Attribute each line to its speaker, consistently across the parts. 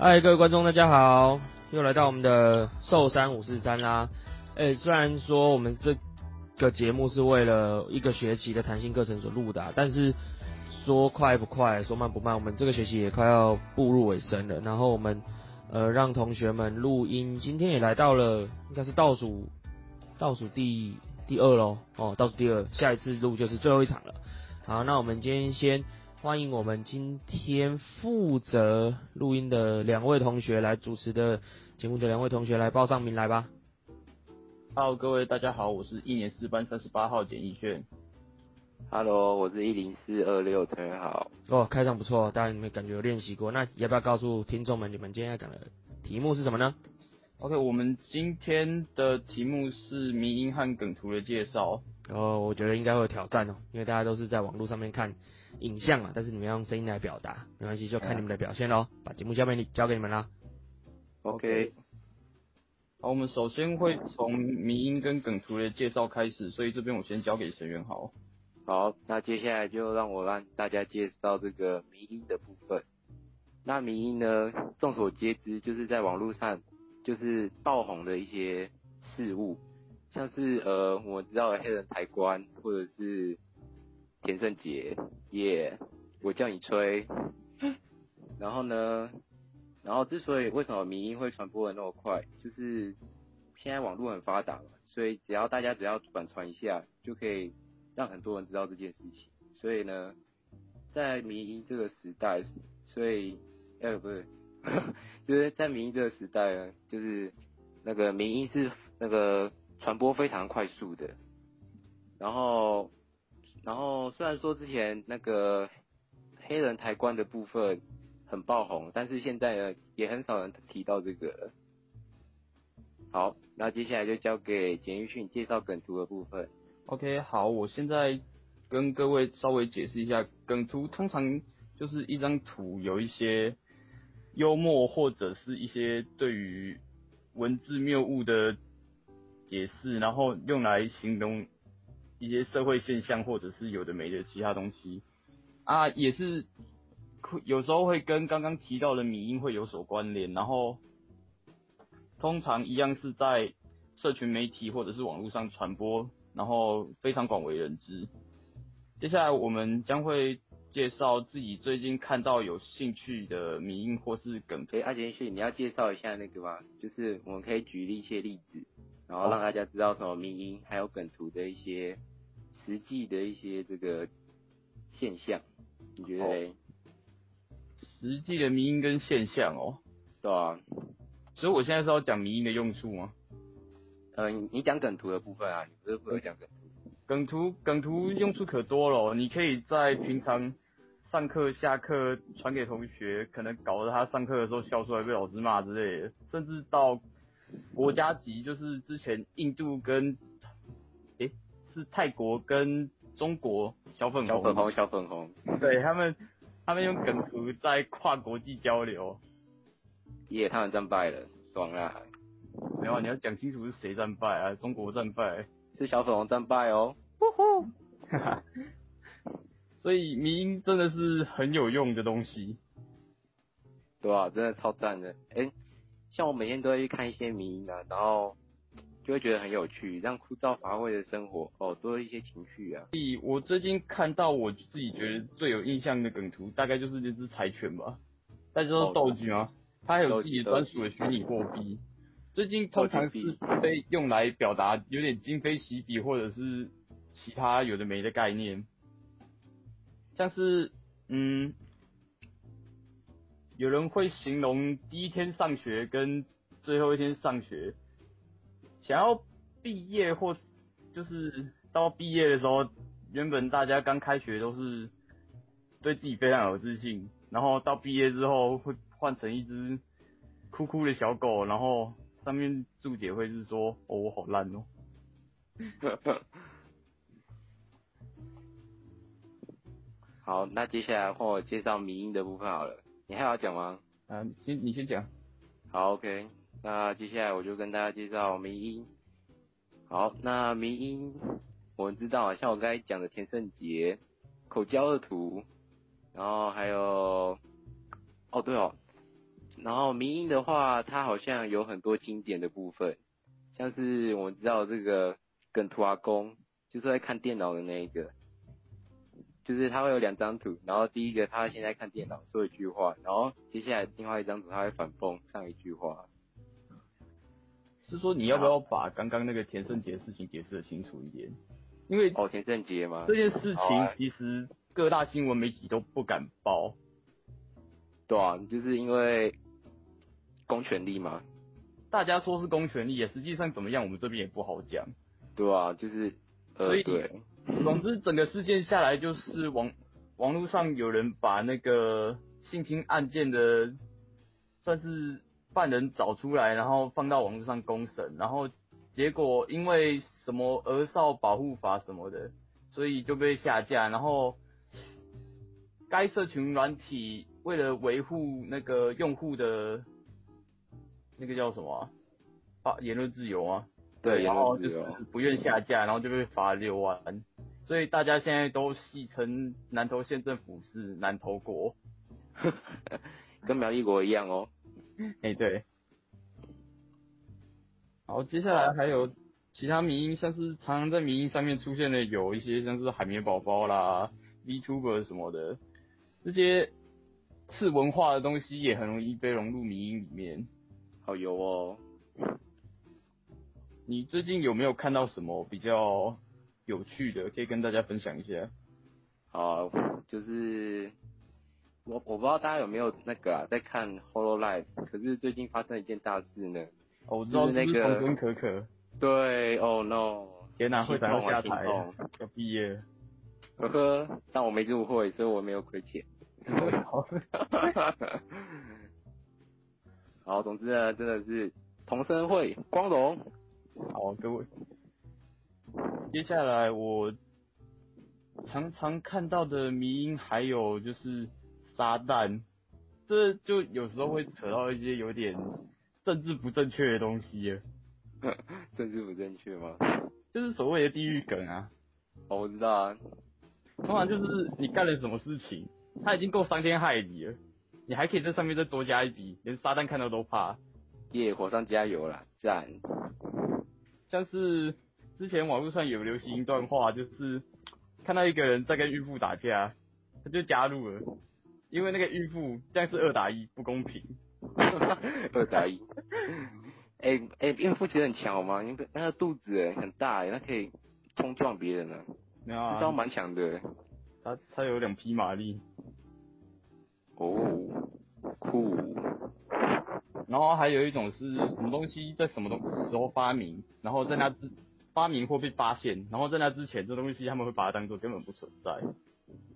Speaker 1: 嗨，各位观众，大家好，又来到我们的寿山五四三啦。诶，虽然说我们这个节目是为了一个学期的弹性课程所录的，但是说快不快，说慢不慢，我们这个学期也快要步入尾声了。然后我们呃让同学们录音，今天也来到了应该是倒数倒数第第二喽，哦，倒数第二，下一次录就是最后一场了。好，那我们今天先。欢迎我们今天负责录音的两位同学来主持的节目的两位同学来报上名来吧。
Speaker 2: Hello，各位大家好，我是一年四班三十八号简逸轩。
Speaker 3: Hello，我是一零四二六陈元豪。
Speaker 1: 哦，开场不错，大家有没有感觉有练习过？那要不要告诉听众们，你们今天要讲的题目是什么呢
Speaker 2: ？OK，我们今天的题目是迷音和梗图的介绍。
Speaker 1: 哦，我觉得应该会有挑战哦，因为大家都是在网络上面看。影像啊，但是你们要用声音来表达，没关系，就看你们的表现喽。把节目交给你，交给你们啦。
Speaker 3: OK。
Speaker 2: 好，我们首先会从迷音跟梗图的介绍开始，所以这边我先交给沈元豪。
Speaker 3: 好，那接下来就让我让大家介绍这个迷音的部分。那迷音呢，众所皆知，就是在网络上就是爆红的一些事物，像是呃，我知道的黑人抬棺，或者是。田胜杰，耶、yeah，我叫你吹。然后呢，然后之所以为什么民音会传播的那么快，就是现在网络很发达嘛，所以只要大家只要转传一下，就可以让很多人知道这件事情。所以呢，在民音这个时代，所以呃不是，就是在民音这个时代呢，就是那个民音是那个传播非常快速的，然后。然后虽然说之前那个黑人抬棺的部分很爆红，但是现在呢也很少人提到这个。好，那接下来就交给简逸勋介绍梗图的部分。
Speaker 2: OK，好，我现在跟各位稍微解释一下，梗图通常就是一张图，有一些幽默或者是一些对于文字谬误的解释，然后用来形容。一些社会现象，或者是有的没的其他东西啊，也是有时候会跟刚刚提到的迷因会有所关联，然后通常一样是在社群媒体或者是网络上传播，然后非常广为人知。接下来我们将会介绍自己最近看到有兴趣的迷因或是梗图。
Speaker 3: 哎，阿简旭，你要介绍一下那个吗？就是我们可以举例一些例子。然后让大家知道什么迷因，还有梗图的一些实际的一些这个现象，你觉得？
Speaker 2: 实际的迷因跟现象哦，
Speaker 3: 对啊。
Speaker 2: 所以我现在是要讲迷因的用处吗？
Speaker 3: 呃，你讲梗图的部分啊，你不是不会讲梗图？
Speaker 2: 梗图梗图用处可多了，你可以在平常上课下课传给同学，可能搞得他上课的时候笑出来被老师骂之类的，甚至到。国家级就是之前印度跟，诶、欸，是泰国跟中国小粉红，
Speaker 3: 小粉红，小粉红，
Speaker 2: 对他们，他们用梗图在跨国际交流。
Speaker 3: 耶，他们战败了，爽啊！
Speaker 2: 没有，你要讲清楚是谁战败啊？中国战败，
Speaker 3: 是小粉红战败哦。
Speaker 2: 呼呼，哈哈。所以迷因真的是很有用的东西，
Speaker 3: 对啊，真的超赞的，诶、欸像我每天都会去看一些迷因啊，然后就会觉得很有趣，让枯燥乏味的生活哦多了一些情趣啊。
Speaker 2: 所以我最近看到我自己觉得最有印象的梗图，大概就是那只柴犬吧。大家知道豆橘吗？它还有自己专属的虚拟货币。最近通常是被用来表达有点今非昔比，或者是其他有的没的概念，像是嗯。有人会形容第一天上学跟最后一天上学，想要毕业或就是到毕业的时候，原本大家刚开学都是对自己非常有自信，然后到毕业之后会换成一只哭哭的小狗，然后上面注解会是说：“哦，我好烂哦。”
Speaker 3: 好，那接下来换我介绍迷音的部分好了。你还要讲吗？
Speaker 2: 啊，先你先讲。
Speaker 3: 好，OK。那接下来我就跟大家介绍迷音。好，那迷音我们知道啊，像我刚才讲的田胜杰、口交的图，然后还有，哦对哦，然后迷音的话，它好像有很多经典的部分，像是我们知道这个梗图阿公，就是在看电脑的那一个，就是他会有两张图，然后第一个他现在看电脑说一句话，然后接下来另外一张图他会反讽上一句话。
Speaker 2: 是说你要不要把刚刚那个田胜杰的事情解释的清楚一点？因为
Speaker 3: 哦，田胜杰吗？
Speaker 2: 这件事情其实各大新闻媒体都不敢报。
Speaker 3: 对啊，就是因为。公权力嘛？
Speaker 2: 大家说是公权力，也实际上怎么样，我们这边也不好讲。
Speaker 3: 对啊，就是，呃，
Speaker 2: 所以
Speaker 3: 对。
Speaker 2: 总之，整个事件下来，就是网网络上有人把那个性侵案件的算是犯人找出来，然后放到网络上公审，然后结果因为什么儿少保护法什么的，所以就被下架。然后该社群软体为了维护那个用户的。那个叫什么、啊？言论自由啊？
Speaker 3: 对，
Speaker 2: 然后就是不愿下架，然后就被罚六万。所以大家现在都戏称南投县政府是南投国，
Speaker 3: 跟苗栗国一样哦。
Speaker 2: 哎、欸，对。好，接下来还有其他迷音，像是常常在迷音上面出现的有一些像是海绵宝宝啦、VTuber 什么的，这些次文化的东西也很容易被融入迷音里面。
Speaker 3: 好油哦！
Speaker 2: 你最近有没有看到什么比较有趣的，可以跟大家分享一下？
Speaker 3: 好，就是我我不知道大家有没有那个啊，在看 Hololive，可是最近发生一件大事呢。
Speaker 2: 哦，我知道是那个童声可可。
Speaker 3: 对，Oh no！
Speaker 2: 天哪，会长要下台，要毕业。
Speaker 3: 呵呵，但我没入会，所以我没有亏钱。好，总之呢，真的是童声会光荣。
Speaker 2: 好，各位，接下来我常常看到的迷因还有就是撒旦，这就有时候会扯到一些有点政治不正确的东西。
Speaker 3: 政治不正确吗？
Speaker 2: 就是所谓的地狱梗啊。
Speaker 3: 哦，我知道啊。
Speaker 2: 通常就是你干了什么事情，他已经够伤天害理了。你还可以在上面再多加一笔，连撒旦看到都怕。
Speaker 3: 耶，火上加油啦，赞！
Speaker 2: 像是之前网络上有流行一段话，就是看到一个人在跟孕妇打架，他就加入了，因为那个孕妇这样是二打一，不公平。
Speaker 3: 二打一。哎哎、孕妇其实很强好吗？因为那个肚子很大，那可以冲撞别人呢。没有啊，这招蛮强的。
Speaker 2: 他他有两匹马力。
Speaker 3: 哦，酷。
Speaker 2: 然后还有一种是什么东西在什么东时候发明，然后在那之发明或被发现，然后在那之前这东西他们会把它当做根本不存在。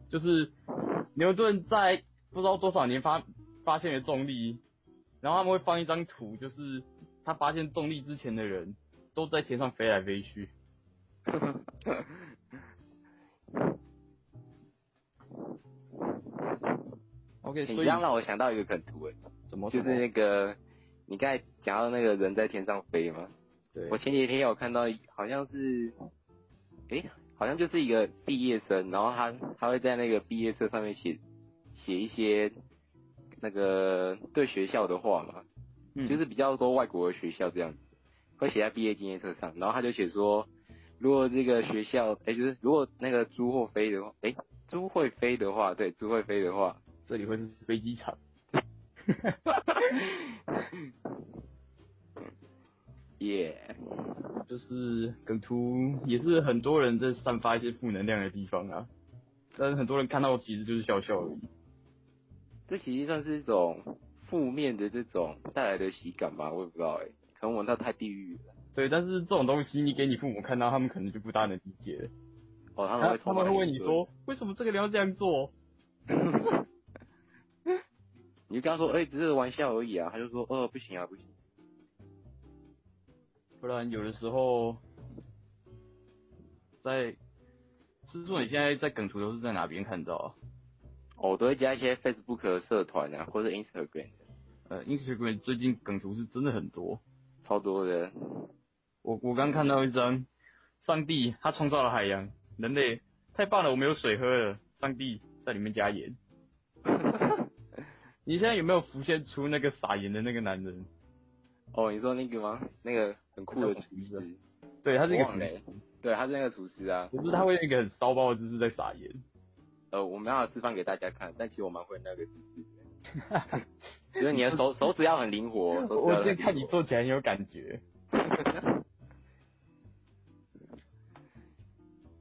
Speaker 2: 就是牛顿在不知道多少年发发现了重力，然后他们会放一张图，就是他发现重力之前的人都在天上飞来飞去。
Speaker 3: OK，所以这样让我想到一个梗图诶，
Speaker 2: 怎么？
Speaker 3: 就是那个你刚才讲到那个人在天上飞吗？
Speaker 2: 对。
Speaker 3: 我前几天有看到，好像是，诶，好像就是一个毕业生，然后他他会在那个毕业册上面写写一些那个对学校的话嘛，嗯，就是比较多外国的学校这样子，会写在毕业纪念册上，然后他就写说，如果这个学校，诶，就是如果那个猪会飞的话，诶，猪会飞的话，对，猪会飞的话。
Speaker 2: 这里会是飞机场，
Speaker 3: 耶，
Speaker 2: 就是梗图也是很多人在散发一些负能量的地方啊，但是很多人看到其实就是笑笑而已。
Speaker 3: 这其实算是一种负面的这种带来的喜感吧，我也不知道哎，可能闻到太地狱了。
Speaker 2: 对，但是这种东西你给你父母看到，他们可能就不大能理解了。
Speaker 3: 哦，他们会
Speaker 2: 他们会问你说，为什么这个人要这样做？
Speaker 3: 你就跟他说，哎、欸，只是玩笑而已啊。他就说，哦，不行啊，不行。
Speaker 2: 不然有的时候，在，是说你现在在梗图都是在哪边看到啊？
Speaker 3: 哦，我都会加一些 Facebook 的社团啊，或者 Instagram。
Speaker 2: 呃，Instagram 最近梗图是真的很多，
Speaker 3: 超多的。
Speaker 2: 我我刚看到一张，上帝他创造了海洋，人类太棒了，我没有水喝了，上帝在里面加盐。你现在有没有浮现出那个撒盐的那个男人？
Speaker 3: 哦，你说那个吗？那个很酷的厨师。
Speaker 2: 对，他是一个
Speaker 3: 厨师。对，他是那个厨师啊。
Speaker 2: 可是他会用一个很骚包的姿势在撒盐。
Speaker 3: 呃，我没办法示范给大家看，但其实我蛮会那个姿势。就是你的手手指要很灵活。
Speaker 2: 我先看你做起来很有感觉。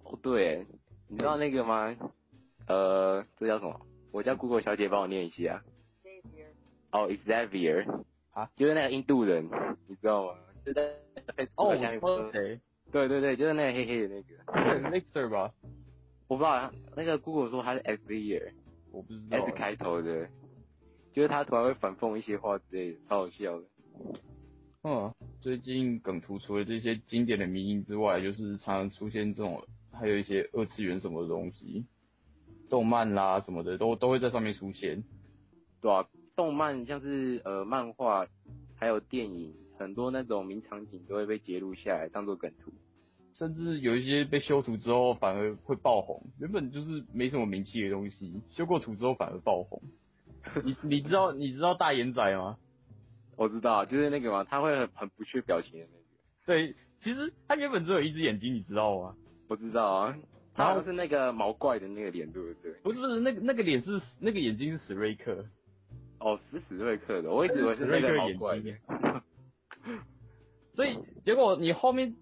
Speaker 3: 哦，对，你知道那个吗？呃，这叫什么？我叫 Google 小姐帮我念一下。哦，Xavier。啊，就是那个印度人，你知道吗？就在
Speaker 2: 哦，我知道谁？
Speaker 3: 对对对，就是那个黑黑的那个。
Speaker 2: Mixer 吧？
Speaker 3: 我不知道，那个 Google 说他是 Xavier，
Speaker 2: 我不知道。
Speaker 3: S 开头的，就是他突然会反讽一些话之类的，超好笑的。
Speaker 2: 嗯，最近梗图除了这些经典的迷音之外，就是常常出现这种，还有一些二次元什么的东西，动漫啦什么的都都会在上面出现，
Speaker 3: 对啊。动漫像是呃漫画，还有电影，很多那种名场景都会被截录下来当做梗图，
Speaker 2: 甚至有一些被修图之后反而会爆红，原本就是没什么名气的东西，修过图之后反而爆红。你你知道你知道大眼仔吗？
Speaker 3: 我知道，就是那个嘛，他会很很不缺表情的那个。
Speaker 2: 对，其实他原本只有一只眼睛，你知道吗？
Speaker 3: 我知道啊，然后是那个毛怪的那个脸，对不对？
Speaker 2: 不是不是，那个那个脸是那个眼睛是史瑞克。
Speaker 3: 哦，是史瑞克的，我一直以为是那个眼睛。
Speaker 2: 所以结果你后面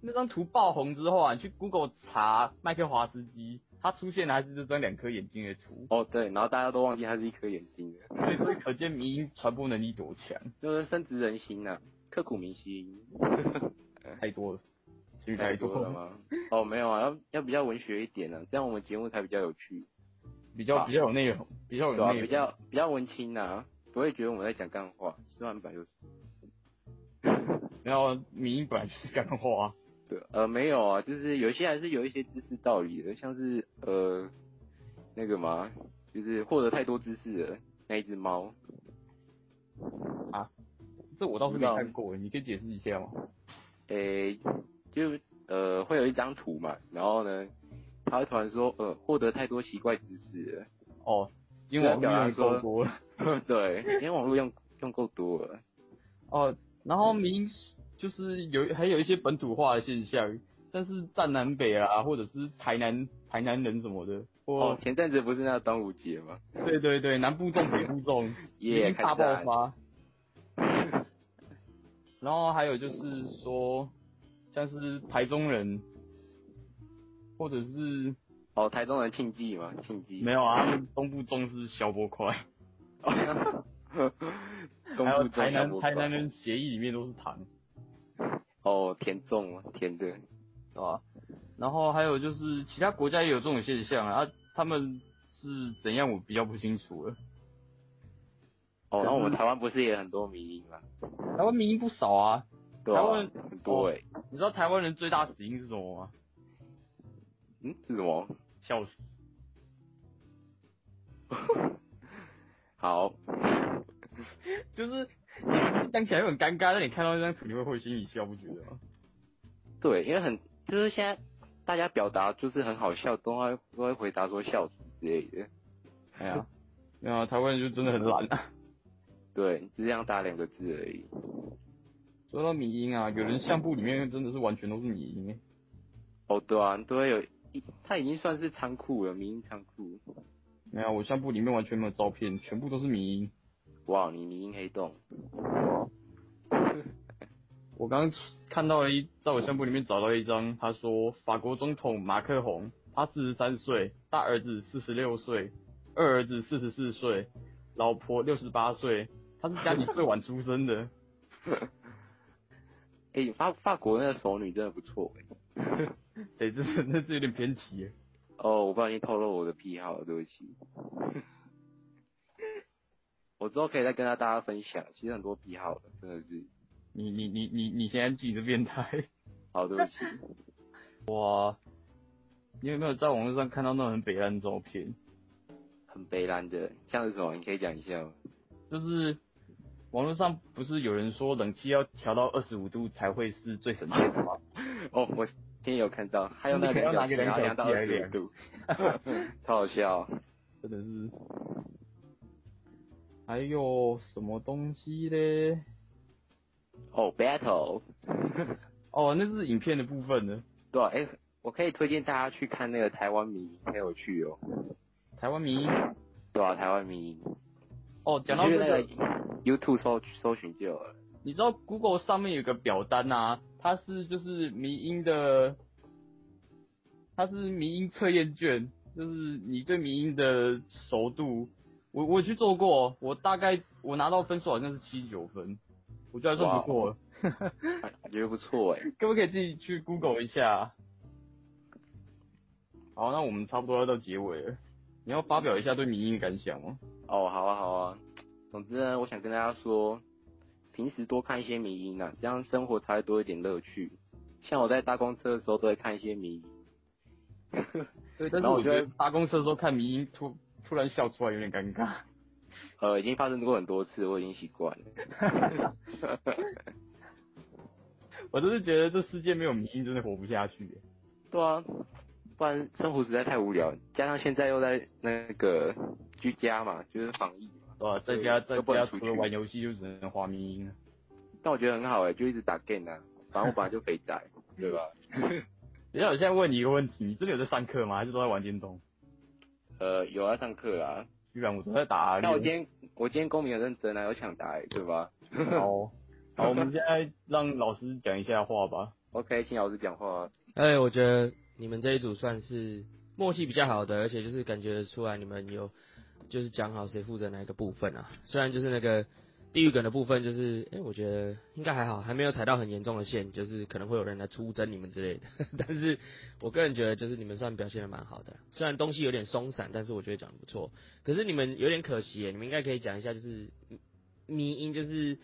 Speaker 2: 那张图爆红之后啊，你去 Google 查麦克华斯基，他出现的还是这张两颗眼睛的图。
Speaker 3: 哦，对，然后大家都忘记他是一颗眼睛的。
Speaker 2: 所以可见迷因传播能力多强，
Speaker 3: 就是深植人心呐、啊，刻骨铭心。
Speaker 2: 太多了，其实太多了
Speaker 3: 吗？哦，没有啊，要要比较文学一点啊，这样我们节目才比较有趣。
Speaker 2: 比较比较有内容，比较
Speaker 3: 比较比较文青呐、啊，不会觉得我们在讲干话，吃完饭就是。
Speaker 2: 然后迷因本来就是干话、啊。
Speaker 3: 对，呃，没有啊，就是有些还是有一些知识道理的，像是呃那个嘛，就是获得太多知识的那一只猫。
Speaker 2: 啊？这我倒是没看过，你可以解释一下吗？
Speaker 3: 诶、欸，就呃会有一张图嘛，然后呢？他会突然说，呃，获得太多奇怪知识了。
Speaker 2: 哦，因为网络用够多了。
Speaker 3: 对，因为网络用用够多了。
Speaker 2: 哦，然后明就是有还有一些本土化的现象，像是占南北啊，或者是台南台南人什么的。
Speaker 3: 哦，前阵子不是那个端午节吗？
Speaker 2: 对对对，南部重北部粽，也大爆发。然后还有就是说，像是台中人。或者是
Speaker 3: 哦，台中人庆记嘛，庆记
Speaker 2: 没有啊，他们东部重视小波块。还有台南台南人协议里面都是糖。
Speaker 3: 哦，甜粽，甜的，
Speaker 2: 是吧？然后还有就是其他国家也有这种现象啊，他们是怎样我比较不清楚了。
Speaker 3: 哦，那我们台湾不是也很多民音吗？
Speaker 2: 台湾民音不少啊，
Speaker 3: 台湾很多哎、欸
Speaker 2: 哦。你知道台湾人最大死因是什么吗？
Speaker 3: 嗯，是什么？
Speaker 2: 笑死。
Speaker 3: 好，
Speaker 2: 就是讲起来很尴尬，但你看到那张图，你会会心一笑，不觉得吗？
Speaker 3: 对，因为很就是现在大家表达就是很好笑，都会都会回答说笑死之类的。
Speaker 2: 哎呀，没有啊，台湾人就真的很懒啊。
Speaker 3: 对，只是这样打两个字而已。
Speaker 2: 说到迷音啊，有人相簿里面真的是完全都是迷音。
Speaker 3: 哦，对啊，都会有。他已经算是仓库了，民营仓库。
Speaker 2: 没有，我相簿里面完全没有照片，全部都是迷因。
Speaker 3: 哇，你迷因黑洞。
Speaker 2: 我刚刚看到了一，在我相簿里面找到一张，他说法国总统马克宏，他四十三岁，大儿子四十六岁，二儿子四十四岁，老婆六十八岁，他是家里最晚出生的。
Speaker 3: 哎、欸，法法国那个熟女真的不错哎。
Speaker 2: 哎、欸，这是那是有点偏题耶。
Speaker 3: 哦，我不小心透露我的癖好了，对不起。我之后可以再跟他大家分享，其实很多癖好的，真的是。
Speaker 2: 你你你你你现在自己是变态。
Speaker 3: 好，对不起。
Speaker 2: 哇，你有没有在网络上看到那种很北烂的照片？
Speaker 3: 很北烂的，像是什么？你可以讲一下吗？
Speaker 2: 就是网络上不是有人说冷气要调到二十五度才会是最省电的吗？
Speaker 3: 哦，我。今天有看到，还有那个两两两到二十度，超 好笑，
Speaker 2: 真的是。还有什么东西嘞？
Speaker 3: 哦、oh,，battle，
Speaker 2: 哦，那是影片的部分呢。
Speaker 3: 对啊，哎、欸，我可以推荐大家去看那个台湾迷，很有趣哦。
Speaker 2: 台湾迷，
Speaker 3: 对啊，台湾迷。
Speaker 2: 哦，讲到这个
Speaker 3: ，YouTube 搜搜寻就有了。
Speaker 2: 你知道 Google 上面有个表单啊，它是就是迷音的，它是迷音测验卷，就是你对迷音的熟度。我我去做过，我大概我拿到分数好像是七十九分，我觉得还算不错。
Speaker 3: 感觉不错哎，
Speaker 2: 可不可以自己去 Google 一下？好，那我们差不多要到结尾了，你要发表一下对迷音的感想吗？
Speaker 3: 哦，好啊，好啊。总之呢，我想跟大家说，平时多看一些迷因啊，这样生活才会多一点乐趣。像我在搭公车的时候，都会看一些迷因。
Speaker 2: 对，但是我觉得搭公车的时候看迷因突突然笑出来有点尴尬。
Speaker 3: 呃，已经发生过很多次，我已经习惯了。
Speaker 2: 我真是觉得这世界没有迷因真的活不下去。
Speaker 3: 对啊，不然生活实在太无聊，加上现在又在那个居家嘛，就是防疫嘛，
Speaker 2: 对啊，在家在家除了玩游戏就只能滑迷因。
Speaker 3: 但我觉得很好哎，就一直打 game 啊，反正我本来就肥宅，对吧？
Speaker 2: 等一下，我现在问你一个问题，你真的有在上课吗？还是都在玩电动？
Speaker 3: 呃，有在上课啊，
Speaker 2: 居然我都在打。
Speaker 3: 那我今天我今天公民很认真啊，有抢答，对吧？
Speaker 2: 好。好，我们现在让老师讲一下话吧。
Speaker 3: OK，请老师讲话。
Speaker 1: 哎，我觉得你们这一组算是默契比较好的，而且就是感觉出来你们有就是讲好谁负责哪一个部分啊。虽然就是那个地狱梗的部分，就是哎，我觉得应该还好，还没有踩到很严重的线，就是可能会有人来出征你们之类的。但是我个人觉得就是你们算表现的蛮好的，虽然东西有点松散，但是我觉得讲的不错。可是你们有点可惜，你们应该可以讲一下，就是迷音就是。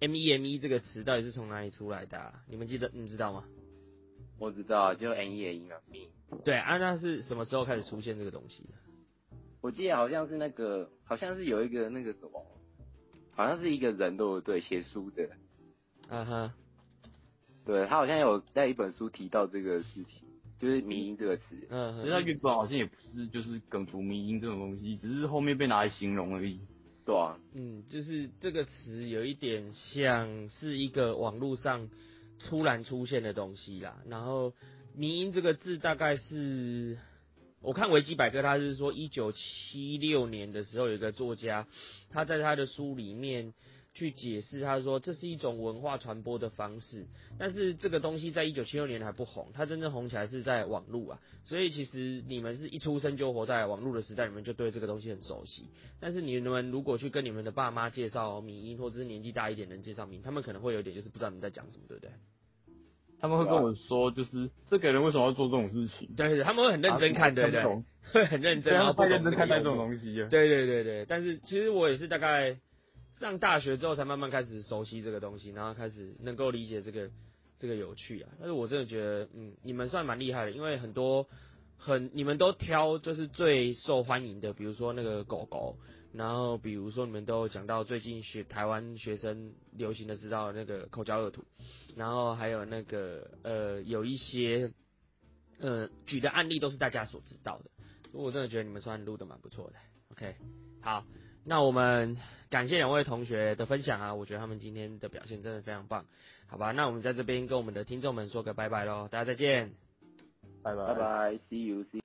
Speaker 1: M E M E 这个词到底是从哪里出来的啊？你们记得，你知道吗？
Speaker 3: 我知道，就 N E M E 嘛。
Speaker 1: 对啊，那是什么时候开始出现这个东西的？
Speaker 3: 我记得好像是那个，好像是有一个那个什么，好像是一个人，对不对？写书的。
Speaker 1: 啊哈。
Speaker 3: 对，他好像有在一本书提到这个事情，就是迷音这个词。
Speaker 1: 嗯。
Speaker 2: 其实他原本好像也不是，就是梗图迷音这种东西，只是后面被拿来形容而已。
Speaker 3: 对啊，
Speaker 1: 嗯，就是这个词有一点像是一个网络上突然出现的东西啦。然后“迷音”这个字大概是，我看维基百科，他是说一九七六年的时候，有一个作家，他在他的书里面。去解释，他说这是一种文化传播的方式，但是这个东西在一九七六年还不红，它真正红起来是在网络啊，所以其实你们是一出生就活在网络的时代，你们就对这个东西很熟悉。但是你们如果去跟你们的爸妈介绍迷因，或者是年纪大一点的人介绍迷因，他们可能会有点就是不知道你们在讲什么，对不对？
Speaker 2: 他们会跟我说，就是这个人为什么要做这种事情？
Speaker 1: 对对，他们会很认真看，对不对？会很认真，然后
Speaker 2: 太认真看待这种东西。
Speaker 1: 对对对对，但是其实我也是大概。上大学之后才慢慢开始熟悉这个东西，然后开始能够理解这个这个有趣啊。但是我真的觉得，嗯，你们算蛮厉害的，因为很多很你们都挑就是最受欢迎的，比如说那个狗狗，然后比如说你们都讲到最近学台湾学生流行的知道那个口交恶徒，然后还有那个呃有一些呃举的案例都是大家所知道的，所以我真的觉得你们算录的蛮不错的。OK，好。那我们感谢两位同学的分享啊，我觉得他们今天的表现真的非常棒，好吧？那我们在这边跟我们的听众们说个拜拜喽，大家再见，
Speaker 2: 拜拜
Speaker 3: 拜拜，See you，See。